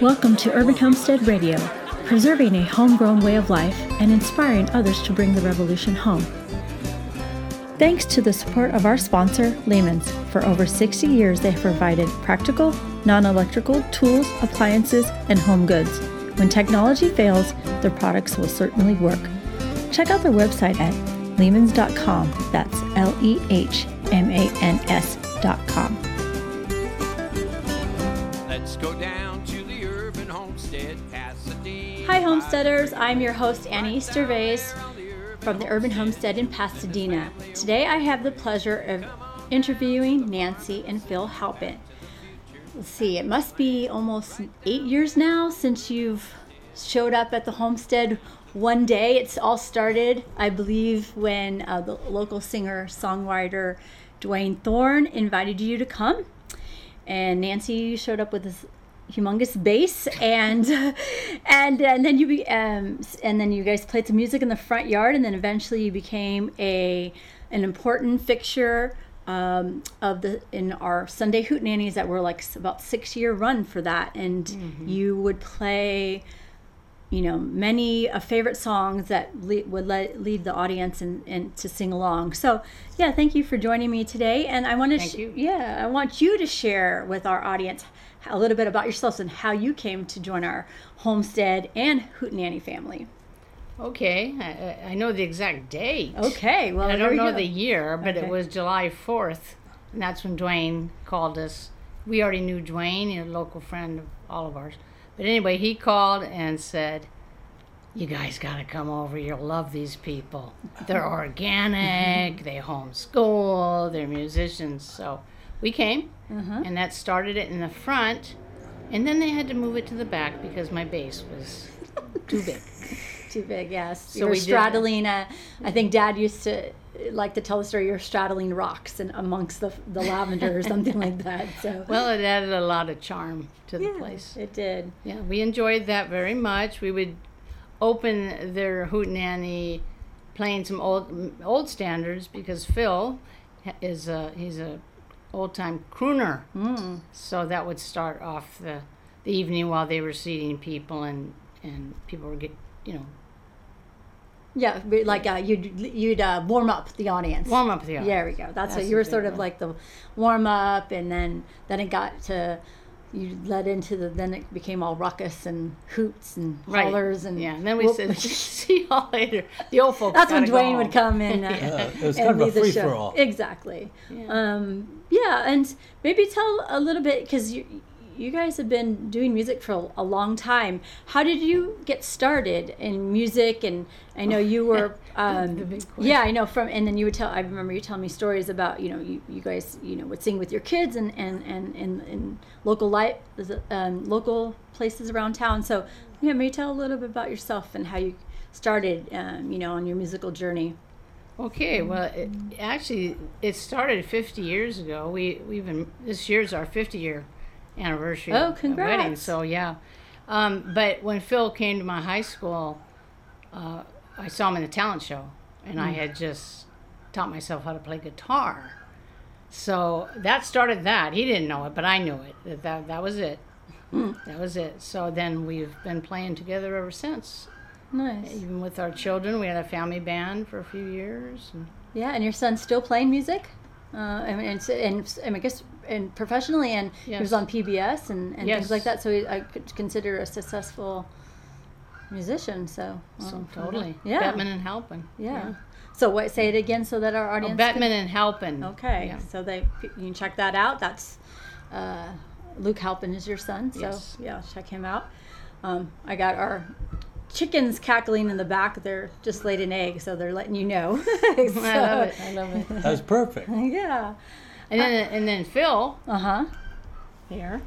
Welcome to Urban Homestead Radio, preserving a homegrown way of life and inspiring others to bring the revolution home. Thanks to the support of our sponsor, Lehman's. For over 60 years, they have provided practical, non electrical tools, appliances, and home goods. When technology fails, their products will certainly work. Check out their website at lehmans.com. That's L E H M A N S.com. Hi, homesteaders. I'm your host, Anais Dervaes from the Urban Homestead in Pasadena. Today, I have the pleasure of interviewing Nancy and Phil Halpin. Let's see, it must be almost eight years now since you've showed up at the homestead one day. It's all started, I believe, when uh, the local singer songwriter Dwayne Thorne invited you to come. And Nancy showed up with humongous bass and and and then you be, um, and then you guys played some music in the front yard and then eventually you became a an important fixture um, of the in our Sunday hoot nannies that were like about six year run for that. And mm-hmm. you would play you know many uh, favorite songs that le- would let, lead the audience and, and to sing along. So yeah thank you for joining me today. And i want to sh- yeah i want you to share with our audience a little bit about yourselves and how you came to join our homestead and hootenanny family. Okay, I, I know the exact date. Okay, well, I don't know go. the year, but okay. it was July 4th, and that's when Dwayne called us. We already knew Dwayne, a local friend of all of ours. But anyway, he called and said, you guys got to come over. You'll love these people. They're organic, they homeschool, they're musicians. So we came, uh-huh. and that started it in the front, and then they had to move it to the back because my bass was too big. too big, yes. So you were straddling. A, I think Dad used to like to tell the story. You're straddling rocks and amongst the the lavender or something like that. So well, it added a lot of charm to the yeah, place. It did. Yeah, we enjoyed that very much. We would open their hootenanny playing some old old standards because Phil is a he's a old time crooner. Mm. So that would start off the, the evening while they were seating people and, and people were get you know. Yeah, like uh, you'd you'd uh, warm up the audience. Warm up the audience. There we go. That's, That's you were sort of one. like the warm up, and then then it got to you led into the then it became all ruckus and hoots and right. hollers and yeah and then we whoop. said see y'all later the old folks that's when dwayne would come in uh, yeah, it was kind of a free for all exactly yeah. Um, yeah and maybe tell a little bit because you you guys have been doing music for a long time. How did you get started in music? And I know you were, um, yeah, I know from, and then you would tell, I remember you telling me stories about, you know, you, you guys, you know, would sing with your kids and, and, and, and, and local light, um, local places around town. So, yeah, maybe tell a little bit about yourself and how you started, um, you know, on your musical journey. Okay, well, it, actually, it started 50 years ago. We we've been this year's our 50 year anniversary oh, congrats. wedding. So yeah, um, but when Phil came to my high school, uh, I saw him in the talent show, and mm. I had just taught myself how to play guitar. So that started that. He didn't know it, but I knew it. That that, that was it. Mm. That was it. So then we've been playing together ever since. Nice. Even with our children, we had a family band for a few years. And yeah, and your son's still playing music? Uh, and, and, and, and I guess and professionally, and yes. he was on PBS and, and yes. things like that. So he, I could consider a successful musician. So, so totally, yeah, Bettman and Halpin. Yeah. yeah. So what? Say it again so that our oh, audience. Oh, Bettman can... and Halpin. Okay, yeah. so they you can check that out. That's uh, Luke Halpin is your son. So yes. yeah, check him out. Um, I got our chickens cackling in the back. They're just laid an egg, so they're letting you know. so, I love it. I love it. That's perfect. Yeah. And then uh, and then Phil. Uh huh. Here.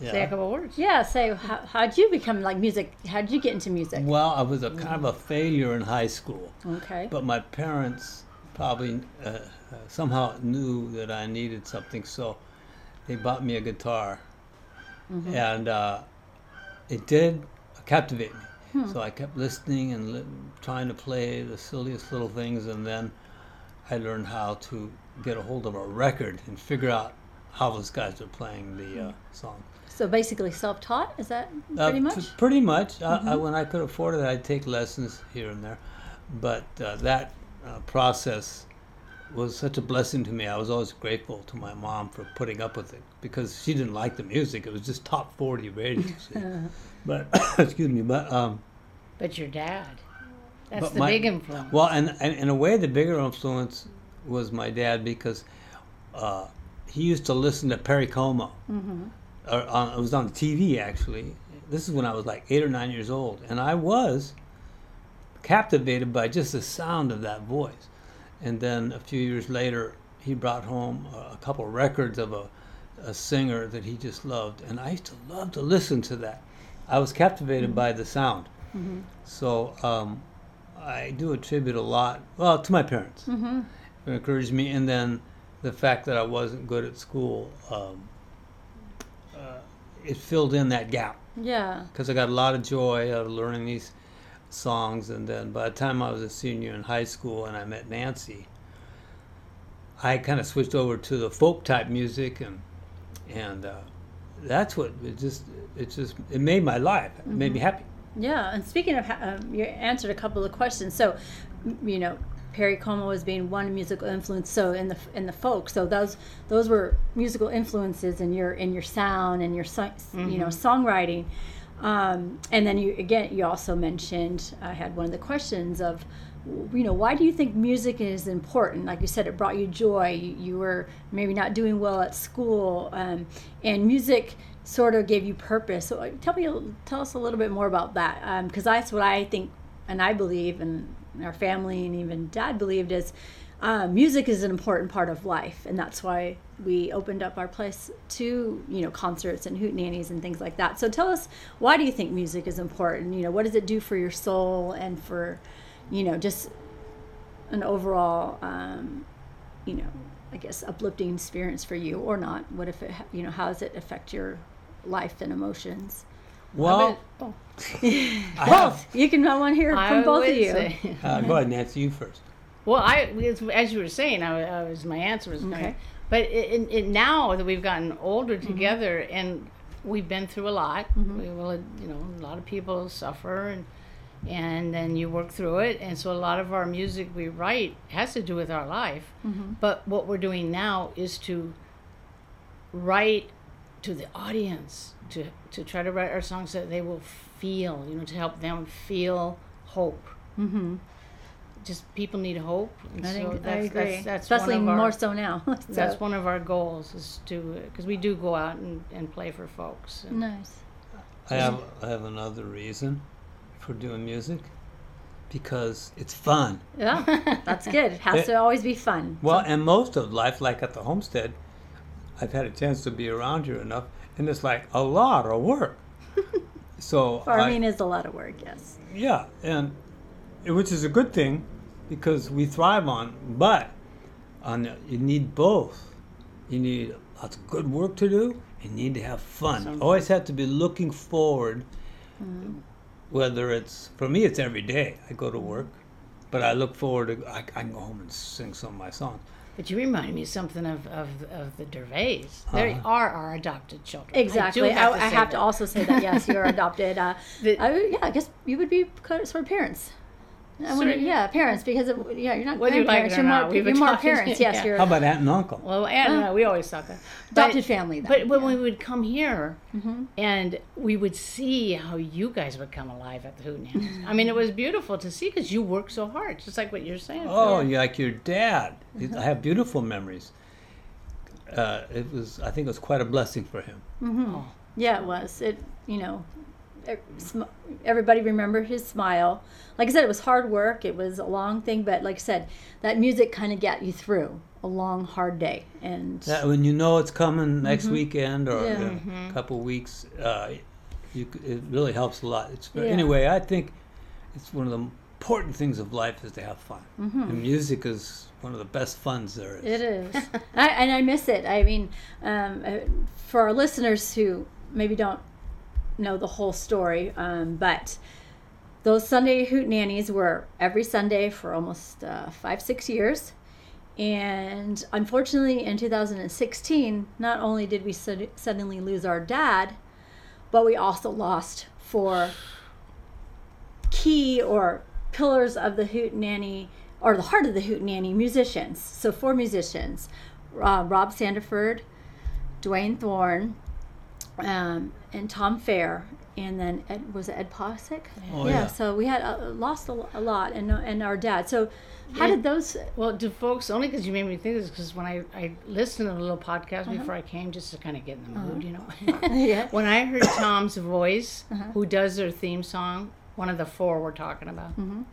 Yeah. Say a couple words. Yeah. Say how how'd you become like music? How'd you get into music? Well, I was a kind of a failure in high school. Okay. But my parents probably uh, uh, somehow knew that I needed something, so they bought me a guitar, mm-hmm. and uh, it did captivate me. Hmm. So I kept listening and li- trying to play the silliest little things, and then I learned how to get a hold of a record and figure out how those guys are playing the uh, song. So basically, self-taught is that Uh, pretty p- much? Mm-hmm. pretty much. I, I, when I could afford it, I'd take lessons here and there. But uh, that uh, process was such a blessing to me. I was always grateful to my mom for putting up with it because she didn't like the music. It was just top 40 radio. but, excuse me, but, um, But your dad. That's the my- big influence. well, and, and in a way, the bigger influence was my dad because uh, he used to listen to Perry Como. Or on, it was on the TV actually. This is when I was like eight or nine years old, and I was captivated by just the sound of that voice. And then a few years later, he brought home a, a couple records of a, a singer that he just loved, and I used to love to listen to that. I was captivated by the sound. So um, I do attribute a lot, well, to my parents. Mm-hmm. It encouraged me, and then the fact that I wasn't good at school, um, uh, it filled in that gap Yeah. because I got a lot of joy out of learning these songs. And then by the time I was a senior in high school and I met Nancy, I kind of switched over to the folk type music, and and uh, that's what it just it just it made my life. It made me happy. Yeah, and speaking of, ha- um, you answered a couple of questions. So, you know, Perry Como as being one musical influence. So in the in the folk, so those those were musical influences in your in your sound and your so, you know songwriting. Um, and then you again, you also mentioned I had one of the questions of, you know, why do you think music is important? Like you said, it brought you joy. You, were maybe not doing well at school, um, and music sort of gave you purpose. So tell me, tell us a little bit more about that, because that's what I think, and I believe, and our family and even Dad believed is. Um, music is an important part of life, and that's why we opened up our place to you know concerts and hootenannies and things like that. So tell us, why do you think music is important? You know, what does it do for your soul and for, you know, just an overall, um, you know, I guess uplifting experience for you or not? What if it, you know, how does it affect your life and emotions? Well, oh, I have, You can. I want to hear I from both of you. say- uh, go ahead, Nancy, you first. Well, I as, you were saying, I, I was my answer was Okay. okay. But it, it, it, now that we've gotten older Mm-hmm. together and we've been through a lot, we will, you know, a lot of people suffer and and then you work through it. And so a lot of our music we write has to do with our life. Mm-hmm. But what we're doing now is to write to the audience to to try to write our songs that they will feel, you know, to help them feel hope. Just people need hope. and I think so I agree. That's, that's Especially one of our, more so now. So- That's one of our goals is to because we do go out and, and play for folks. And nice. I have I have another reason for doing music because it's fun. Yeah, that's good. It has to always be fun. Well, and most of life, like at the homestead, I've had a chance to be around here enough, and it's like a lot of work. so Farming I, is a lot of work. Yes. yeah, and which is a good thing because we thrive on. But on the, you need both. You need lots of good work to do. and You need to have fun. You always have to be looking forward. Whether it's for me, it's every day. I go to work, but I look forward to. I, I can go home and sing some of my songs. But you remind me something of, of, of the Dervais. They Uh-huh. are our adopted children. Exactly. I, have I to, say have to also say that yes, you're adopted. Uh, The- I, yeah, I guess you would be kind of sort of parents. I wonder- Sort yeah, parents because of, yeah, you're not Whether you like you're, not, more, we've you're more adopted- parents. Yes, yeah. you're How about aunt and uncle? Well, aunt and Uh, we always talk that. adopted But- family. Then. But when we would come here, and we would see how you guys would come alive at the Hootenannies. I mean, it was beautiful to see because you work so hard, just like what you're saying. Oh, you like your dad. I have beautiful memories. Uh, it was, I think, it was quite a blessing for him. Oh. Yeah, it was. It you know, sm- everybody remembered his smile. Like I said, it was hard work. It was a long thing, but like I said, that music kind of got you through a long, hard day. And That when you know it's coming next weekend or Yeah. a couple weeks, uh, you, it really helps a lot. It's Yeah. anyway. I think it's one of the important things of life is to have fun, and music is one of the best funs there is. It is, I, and I miss it. I mean, um, uh, for our listeners who maybe don't know the whole story, um, but those Sunday Hoot Nannies were every Sunday for almost uh, five, six years, And unfortunately, in 2016, not only did we sud- suddenly lose our dad, but we also lost four key or pillars of the Hootenanny or the heart of the Hootenanny musicians. So four musicians: uh, Rob Sandiford, Dwayne Thorne, um, and Tom Fair, and then Ed, was it Ed Posick? Oh, yeah. So we had uh, lost a, a lot, and and our dad. So how Yeah. did those? Well, do folks only because you made me think this because when I, I listened to a little podcast Uh-huh. before I came just to kind of get in the mood, you know. yeah. when I heard Tom's voice, Uh-huh. who does their theme song, one of the four we're talking about, Mhm.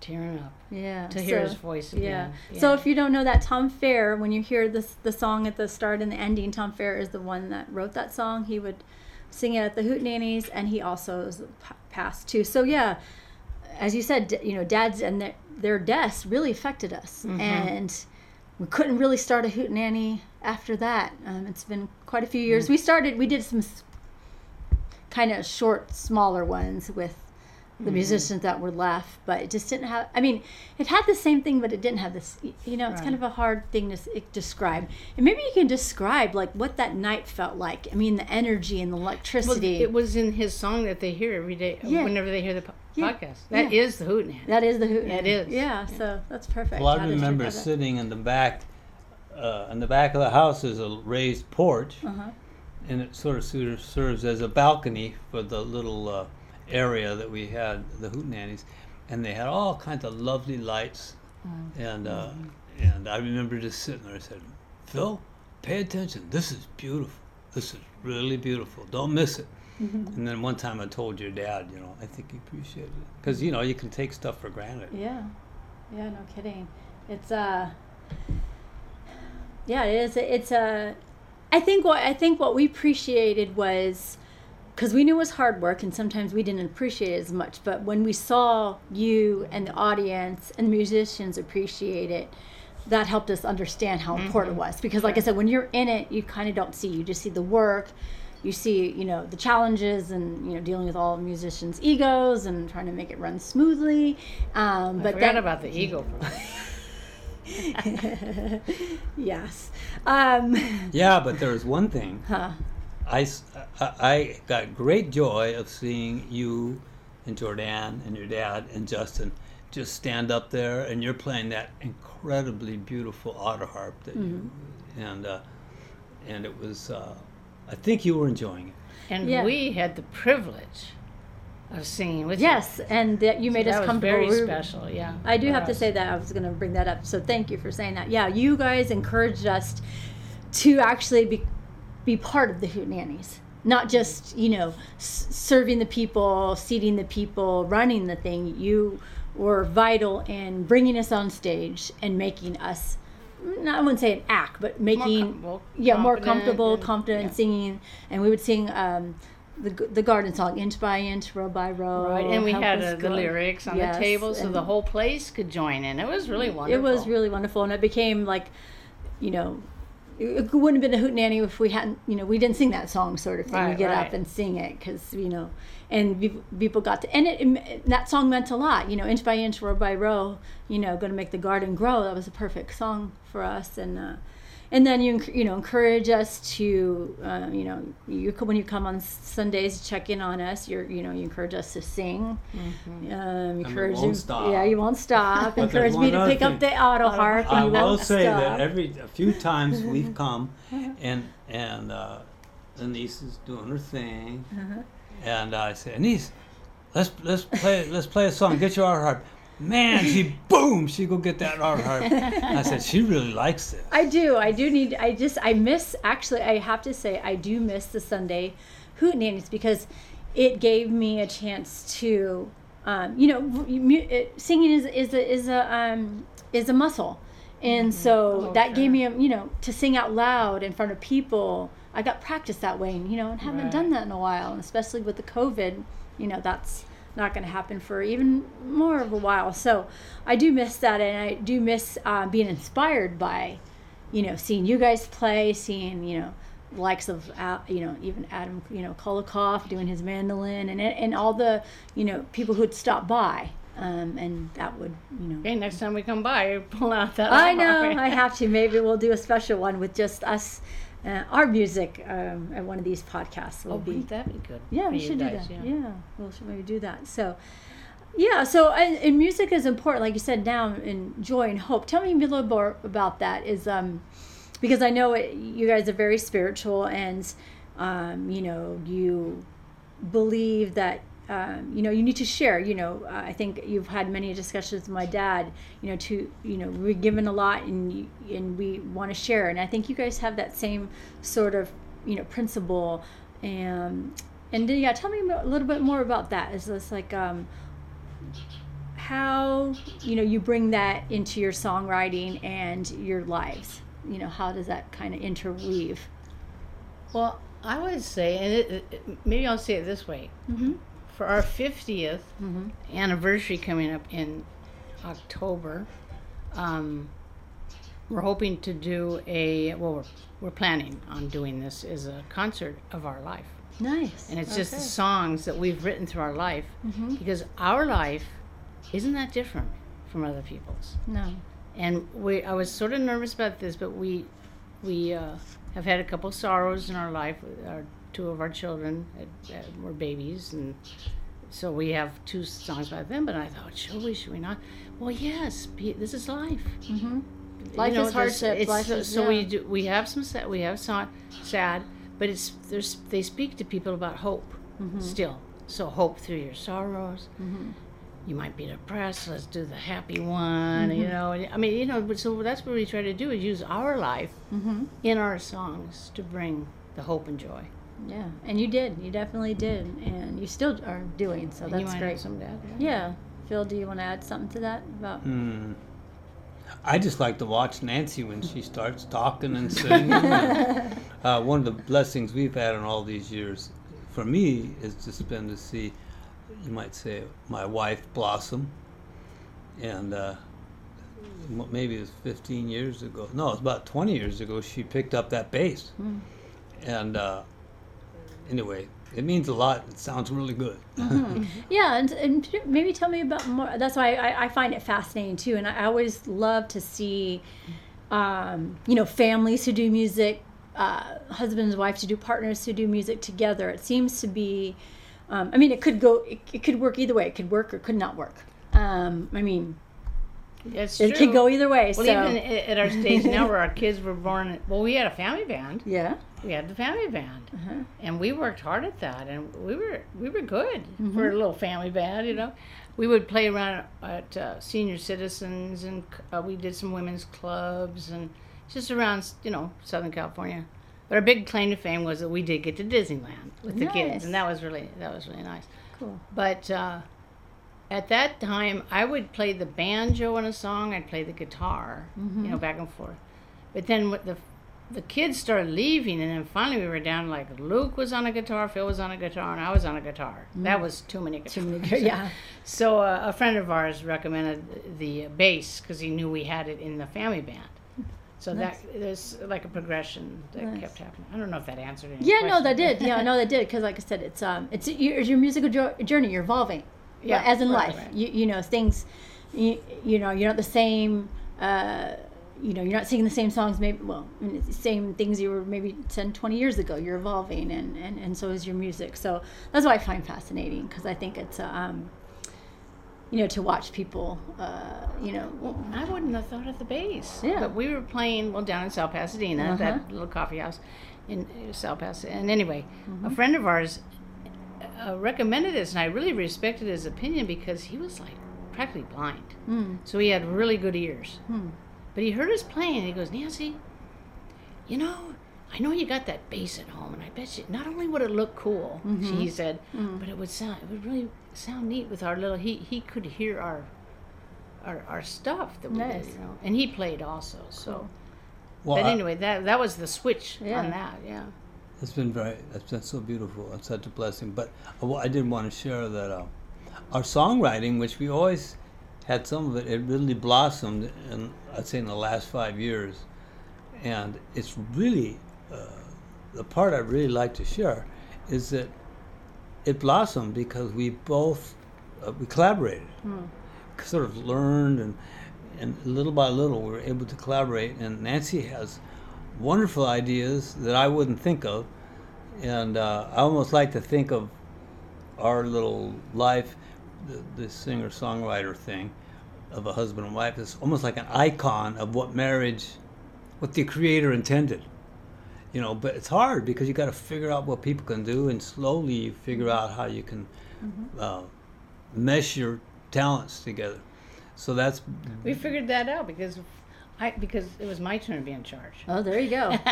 Tearing up Yeah. to hear his so- voice Yeah. again. So if you don't know that, Tom Fair, when you hear this the song at the start and the ending, Tom Fair is the one that wrote that song. He would sing it at the Hootenannies, and he also is p- passed too. So yeah, as you said, d- you know, dads and their, their deaths really affected us, and we couldn't really start a Hootenanny after that. Um, it's been quite a few years. We started, we did some kind of short, smaller ones with the musicians that were left, but it just didn't have. I mean, it had the same thing, but it didn't have this. You know, it's kind of a hard thing to describe. And maybe you can describe like what that night felt like. I mean, the energy and the Well, electricity. it was in his song that they hear every day, Yeah. whenever they hear the po- Yeah. podcast. That Yeah. is the Hootenanny. that is the hootenanny. It is. Yeah, so that's perfect. Well, I did you remember sitting in the back, uh, in the back of the house is a raised porch, Uh-huh. and it sort of ser- serves as a balcony for the little uh, area that we had, the Hootenannies, and they had all kinds of lovely lights, Mm. and uh, and I remember just sitting there. I said, "Phil, pay attention. This is beautiful. This is really beautiful. Don't miss it." Mm-hmm. And then one time I told your dad, you know, I think he appreciated it because you know you can take stuff for granted. Yeah, yeah, no kidding. It's uh, yeah, it is. It's uh, I think what I think what we appreciated was because we knew it was hard work, and sometimes we didn't appreciate it as much. But when we saw you and the audience and the musicians appreciate it. That helped us understand how important it was because, like I said, when you're in it, you kind of don't see. You just see the work, you see, you know, the challenges and you know dealing with all musicians' egos and trying to make it run smoothly. Um, I but forgot then, about the ego. yes. Um, Yeah, but there was one thing. huh. I, s- I- I got great joy of seeing you and Jordan and your dad and Justin just stand up there and you're playing that incredibly beautiful auto harp that you and uh, and it was uh, I think you were enjoying it. And Yeah. we had the privilege of singing with you. Yes, and that you made that us was comfortable. very We were- special. Yeah, I do for have to say that I was going to bring that up. So thank you for saying that. Yeah, you guys encouraged us to actually be be part of the Hootenannies, not just you know s- serving the people, seating the people, running the thing. You were vital in bringing us on stage and making us. Not, I wouldn't say an act, but making comfortable, yeah more comfortable, and- confident yeah. singing, and we would sing. Um, the, the garden song inch by inch row by row Right, and we had us uh, the lyrics on Yes, the table so the whole place could join in. It was really wonderful. it was really wonderful, and it became like, you know, it, wouldn't have been a hoot hootenanny if we hadn't, you know, we didn't sing that song sort of thing. we Right, get up and sing it because you know, and people got to, and it, it that song meant a lot. You know, inch by inch, row by row. You know, going to make the garden grow. That was a perfect song for us, and. Uh, and then you you know encourage us to uh, you know you when you come on Sundays check in on us you're you know you encourage us to sing Mm-hmm. um, encourage won't you- stop. yeah you won't stop encourage me to other pick up the auto harp and I will say stop. that every a few times we've come and and uh, Anais is doing her thing, Uh-huh. and I say, Anais, let's let's play let's play a song. Get your auto harp. Man, she boom, she go get that auto harp. I said she really likes this. I do. I do need. I just. I miss. Actually, I have to say, I do miss the Sunday hootenannies because it gave me a chance to, um, you know, singing is is a is a um, is a muscle, and so Oh, that sure. gave me, a, you know, to sing out loud in front of people. I got practice that way, and you know, and haven't Right. done that in a while, and especially with the COVID, you know, that's not going to happen for even more of a while. So I do miss that, and I do miss uh, being inspired by, you know, seeing you guys play, seeing you know, likes of uh, you know even Adam you know Kolikoff doing his mandolin, and and all the you know people who'd stop by. um, and that would you know. Okay, next time we come by, pull out that. I know. I have to. Maybe we'll do a special one with just us, uh, our music, um, at one of these podcasts. Will Oh, be that be good? yeah, we should do that. Yeah. we should maybe do that. So, yeah. So, and, and music is important, like you said. Now, in joy and hope. Tell me a little more about that. Is um, because I know it, you guys are very spiritual, and um, you know, you believe that. Um, you know, you need to share. You know, uh, I think you've had many discussions with my dad. You know, to you know, we're given a lot, and and we want to share. And I think you guys have that same sort of you know principle. And and yeah, tell me a little bit more about that. Is this like um, how you know you bring that into your songwriting and your lives? You know, how does that kind of interweave? Well, I would say, and it, it, maybe I'll say it this way: Mm-hmm. For our 50th Mm-hmm. anniversary coming up in October, um, we're hoping to do a well, we're, we're planning on doing this as a concert of our life. Nice. and it's just the songs that we've written through our life Mhm. because our life isn't that different from other people's no. and we i was sort of nervous about this but we we uh, have had a couple sorrows in our life our two of our children had, were babies and so we have two songs about them but i thought should we should we not well yes this is life Mm-hmm. you Life know, is hardship. Life so, is so we do we have some sad we have some sad but it's there's they speak to people about hope Mm-hmm. still so hope through your sorrows Mhm. you might be depressed let's do the happy one Mm-hmm. you know i mean you know but so that's what we try to do is use our life Mm-hmm. in our songs to bring the hope and joy Yeah, and you did. You definitely did, and you still are doing. So and you that's great. some dad Yeah, Phil, do you want to add something to that about? Hmm. I just like to watch Nancy when she starts talking and singing. Uh, one of the blessings we've had in all these years, for me, is just been to see, you might say, my wife blossom. And uh, maybe it was 15 years ago. No, it was about 20 years ago. She picked up that bass. And uh, anyway, it means a lot. It sounds really good. Yeah, and, and maybe tell me about more. That's why I, I find it fascinating too, and I always love to see, um, you know, families who do music, uh, husbands, and wives who do partners who do music together. It seems to be, um, I mean, it could go, it, it could work either way. It could work or could not work. Um, I mean, That's it true. could go either way. well so even at our stage now where our kids were born well we had a family band yeah, we had the family band uh-huh. and we worked hard at that and we were we were good Mm-hmm. for a little family band you know we would play around at uh, senior citizens and uh, we did some women's clubs and just around you know southern california but our big claim to fame was that we did get to disneyland with the Nice. kids and that was really that was really nice cool. but uh, at that time, I would play the banjo in a song. I'd play the guitar, Mm-hmm. you know, back and forth. But then with the the kids started leaving, and then finally we were down like Luke was on a guitar, Phil was on a guitar, and I was on a guitar. That was too many guitars. Mm-hmm. Too many- yeah. So uh, a friend of ours recommended the bass because he knew we had it in the family band. So Nice. that there's like a progression that Nice. kept happening. I don't know if that answered any Yeah, no, that did. Yeah, no, that did. Because, like I said, it's um, it's your, your musical jo- journey. You're evolving. Yeah, as in right, life. right. You you know things. You, you know you're not the same. Uh, you know you're not singing the same songs. Maybe well, I mean, same things you were maybe 10, 20 years ago. You're evolving, and and and so is your music. So that's what I find fascinating because I think it's uh, um. You know, to watch people, uh, you know, Well, I wouldn't have thought of the bass. Yeah. But we were playing, well, down in South Pasadena, Uh-huh. that little coffee house in uh, South Pasadena. And anyway, Mm-hmm. a friend of ours uh, recommended this, and I really respected his opinion because he was like practically blind. Mm. So he had really good ears. Hmm. But he heard us playing, and he goes, Nancy, you know, I know you got that bass at home, and I bet you not only would it look cool, Mm-hmm. he said, but it would sound, it would really sound neat with our little. He he could hear our, our our stuff that we Nice. did, you know, and he played also. So, Well, but I- anyway, that that was the switch Yeah. on that. Yeah. It's been very, it's been so beautiful and such a blessing. But uh, I didn't want to share that uh, our songwriting, which we always had some of it, it really blossomed in, I'd say, in the last five years. And it's really, uh, the part I really like to share is that it blossomed because we both, uh, we collaborated. sort of learned and and little by little we were able to collaborate. And Nancy has wonderful ideas that I wouldn't think of, and uh, I almost like to think of our little life, the, the singer songwriter thing of a husband and wife is almost like an icon of what marriage, what the creator intended. You know, but it's hard because you got to figure out what people can do, and slowly you figure out how you can uh, mesh your talents together. So that's We figured that out because I because it was my turn to be in charge. Oh, there you go.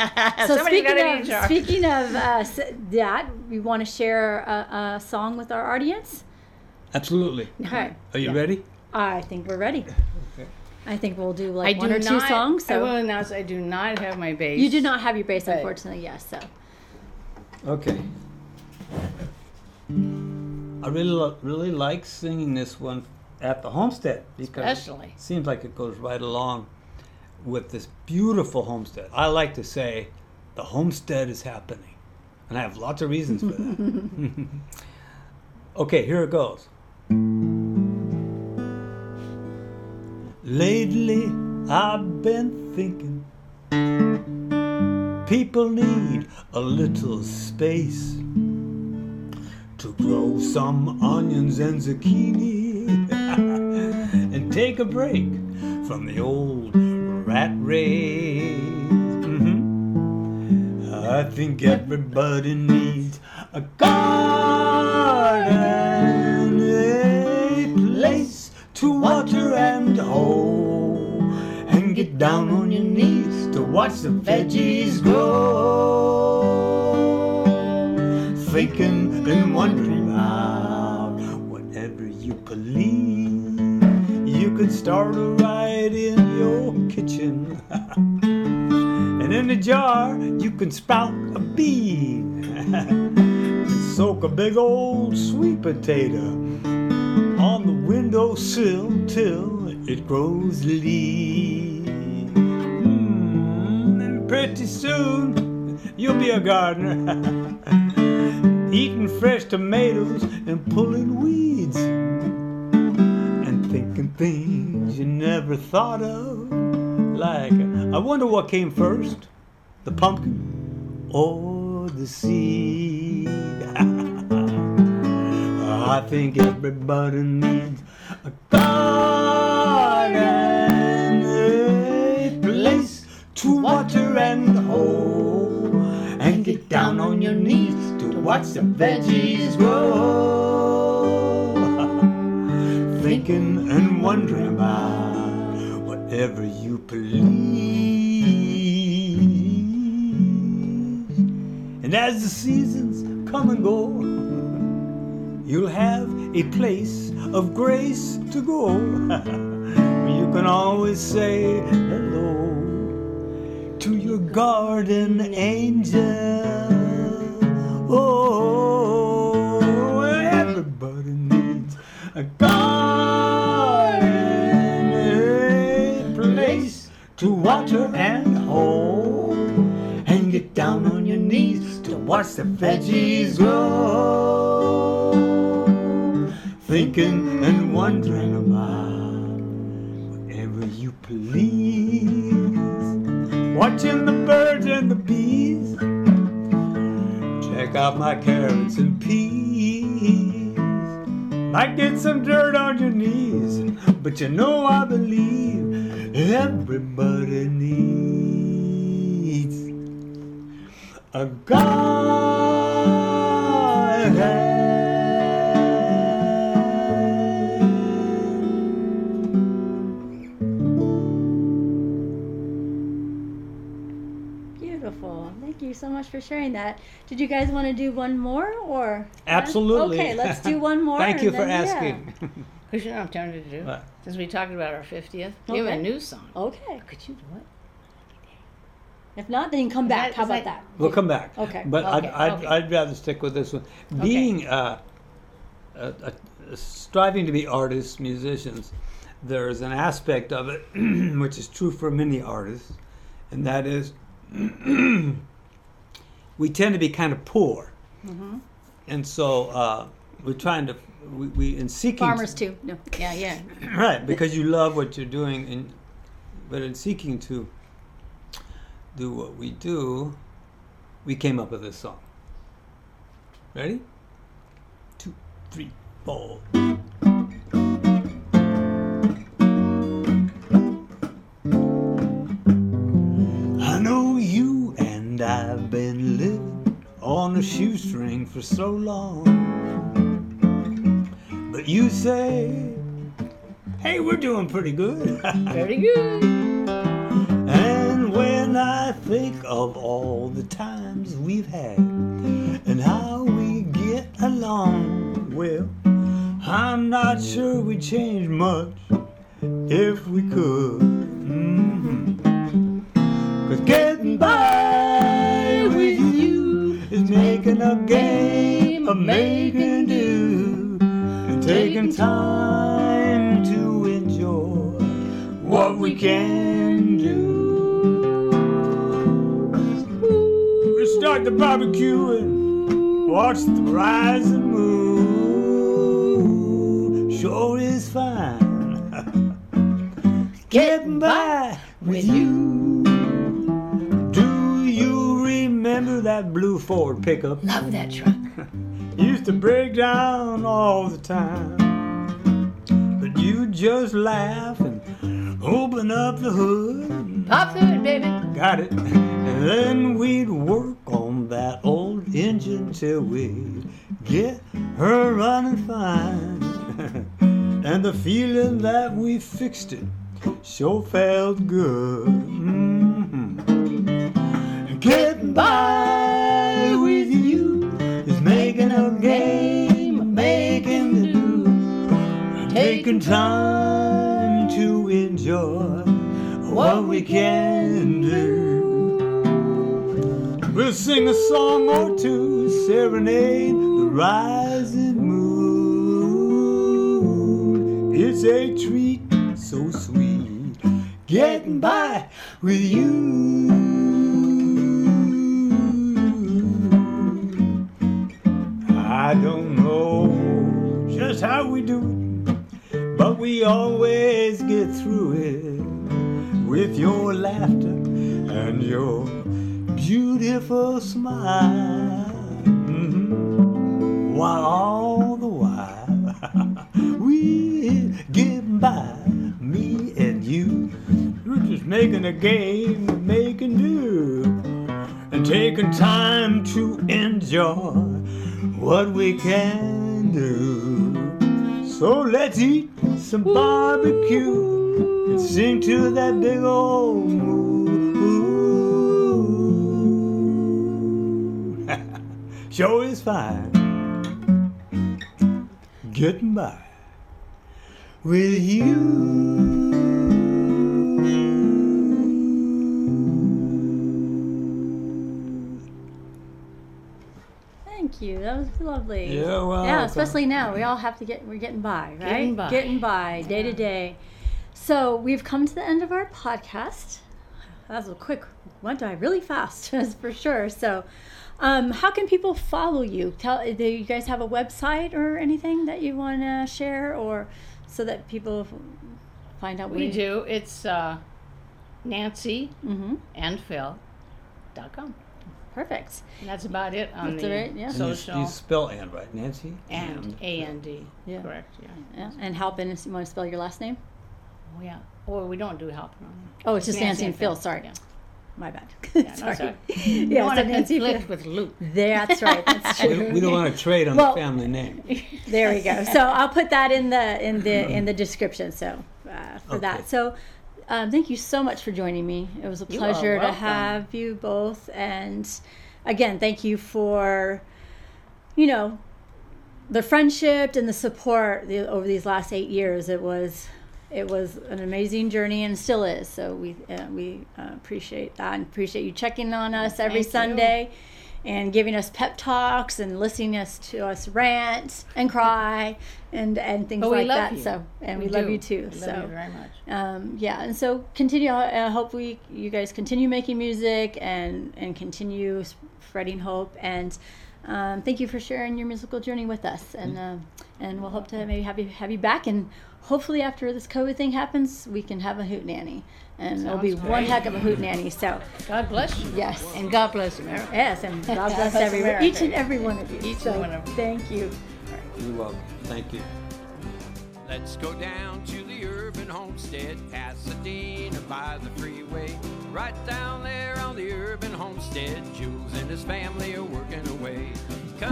so Somebody's speaking gotta be in of charge. speaking of uh, that, we want to share a, a song with our audience. absolutely. All right. Are you Yeah. ready? I think we're ready. Okay. I think we'll do I like one do or two not, songs. I will announce I do not have my bass. you do not have your bass, Right. unfortunately. Yes. So Okay. I really, lo- really like singing this one at the homestead because Especially. it seems like it goes right along with this beautiful homestead. I like to say the homestead is happening, and I have lots of reasons for that. okay, here it goes. Lately, I've been thinking people need a little space to grow some onions and zucchini and take a break from the old rat race. Mhm. I think everybody needs a garden, a place to water and hoe, and get down on your knees to watch the veggies grow. Thinking and wondering about whatever you believe. You could start a right in kitchen. and in a jar, you can sprout a bean. and soak a big old sweet potato on the windowsill till it grows leaves. Mm, and pretty soon you'll be a gardener, eating fresh tomatoes and pulling weeds, and thinking things you never thought of. Like, I wonder what came first, the pumpkin or the seed. I think everybody needs a garden, a place to water and hoe, and get down on your knees to watch the veggies grow. Thinking and wondering about whatever you please. And as the seasons come and go, you'll have a place of grace to go where you can always say hello to your garden angel. Oh, to water and hoe, and get down on your knees to watch the veggies grow. Thinking and wondering about whatever you please. Watching the birds and the bees. Check out my carrots and peas. Might get some dirt on your knees, but you know I believe everybody needs a beautiful. Thank you so much for sharing that. Did you guys want to do one more or? Absolutely. Okay, let's do one more. Thank you for then- yeah. asking. Have time to do. What? Since we talked about our 50th, we have a new song. Okay. Could you do it? If not, then you can come Is back. that- How is about that- that? We'll come back. Okay. But I'd, I'd, okay. I'd rather stick with this one. Being uh, uh, uh, striving to be artists, musicians, there's an aspect of it which is true for many artists, and that is we tend to be kind of poor. Mm-hmm. And so uh, we're trying to we, we in seeking Farmers too. No. Yeah, yeah. right because you love what you're doing and but in seeking to do what we do we came up with this song ready two three four I know you and I've been living on a shoestring for so long. But you say, hey, we're doing pretty good. Very good. and when I think of all the times we've had and how we get along, well, I'm not sure we'd change much if we could. Mhm. Cause getting by with you is making a game of making do taking time to enjoy what we can do. We start the barbecue and watch the rising moon. Sure is fine. Getting by with you. Do you remember that blue Ford pickup? Love that truck. Used to break down all the time. But you just laugh and open up the hood. Pop the hood, baby. Got it. And then we'd work on that old engine till we get her running fine. and the feeling that we fixed it sure felt good. Mhm. Getting by with you taking time to enjoy what we can do. We'll sing a song or two, serenade the rising moon. It's a treat so sweet, getting by with you. I don't know just how we do it, we always get through it with your laughter and your beautiful smile. Mhm. While all the while we get by, me and you, we're just making a game, making do, and taking time to enjoy what we can do. So let's eat some barbecue and sing to that big old moon. Sure is fine. Getting by with you. Thank you. That was lovely. You're Yeah, welcome. especially now. We all have to get, we're getting by, right? Getting by. Getting by, day to day. So we've come to the end of our podcast. That was a quick, went by really fast, that's for sure. So, um, how can people follow you? Tell, do you guys have a website or anything that you want to share, or so that people find out what We you do. It's uh, Nancy Mm-hmm. and Phil dot com. Perfect. And that's about it on That's the right, yeah. And you, social you spell and right, Nancy? and A N D. Yeah. Correct. Yeah. Yeah. And Halpin. You want to spell your last name? Oh yeah. Or we don't do Halpin on Oh, it's just Nancy, and Phil. Sorry. Yeah. My bad. Yeah, no, sorry. sorry. Yeah, You want so to Nancy and Phil. with Luke. That's right. That's We true. don't, we don't want to trade on Well- the family name. There we go. So I'll put that in the in the in the description. So uh, for Okay. that. So um, thank you so much for joining me. It was a You pleasure to have you both. And again, thank you for you know the friendship and the support the, over these last eight years. It was it was an amazing journey and still is. So we uh, we uh, appreciate that and appreciate you checking on us every thank you. And giving us pep talks and listening us to us rant and cry and and things we like that. you. So and we, love do. you too. We so love you very much. um, yeah, and so continue. I I hope we you guys continue making music and and continue spreading hope. And Um, thank you for sharing your musical journey with us, and uh, and we'll hope to maybe have you have you back, and hopefully after this COVID thing happens, we can have a hoot nanny, and it'll be Sounds one great. heck of a hoot nanny. So God bless you. yes, And God bless America. yes, and God bless Bless everyone, each and every one of you. Each and so one of you. thank you. You're welcome. Thank you. Let's go down to the urban homestead, Pasadena by the freeway. Right down there on the urban homestead, Jules and his family are working away.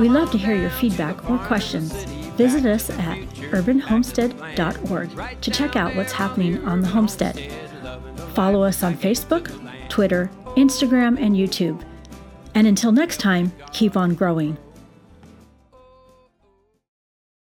We'd love to hear your feedback or questions. Visit us at urbanhomestead.org to check out what's happening on the homestead. Follow us on Facebook. Twitter, Instagram, and YouTube. And until next time, keep on growing.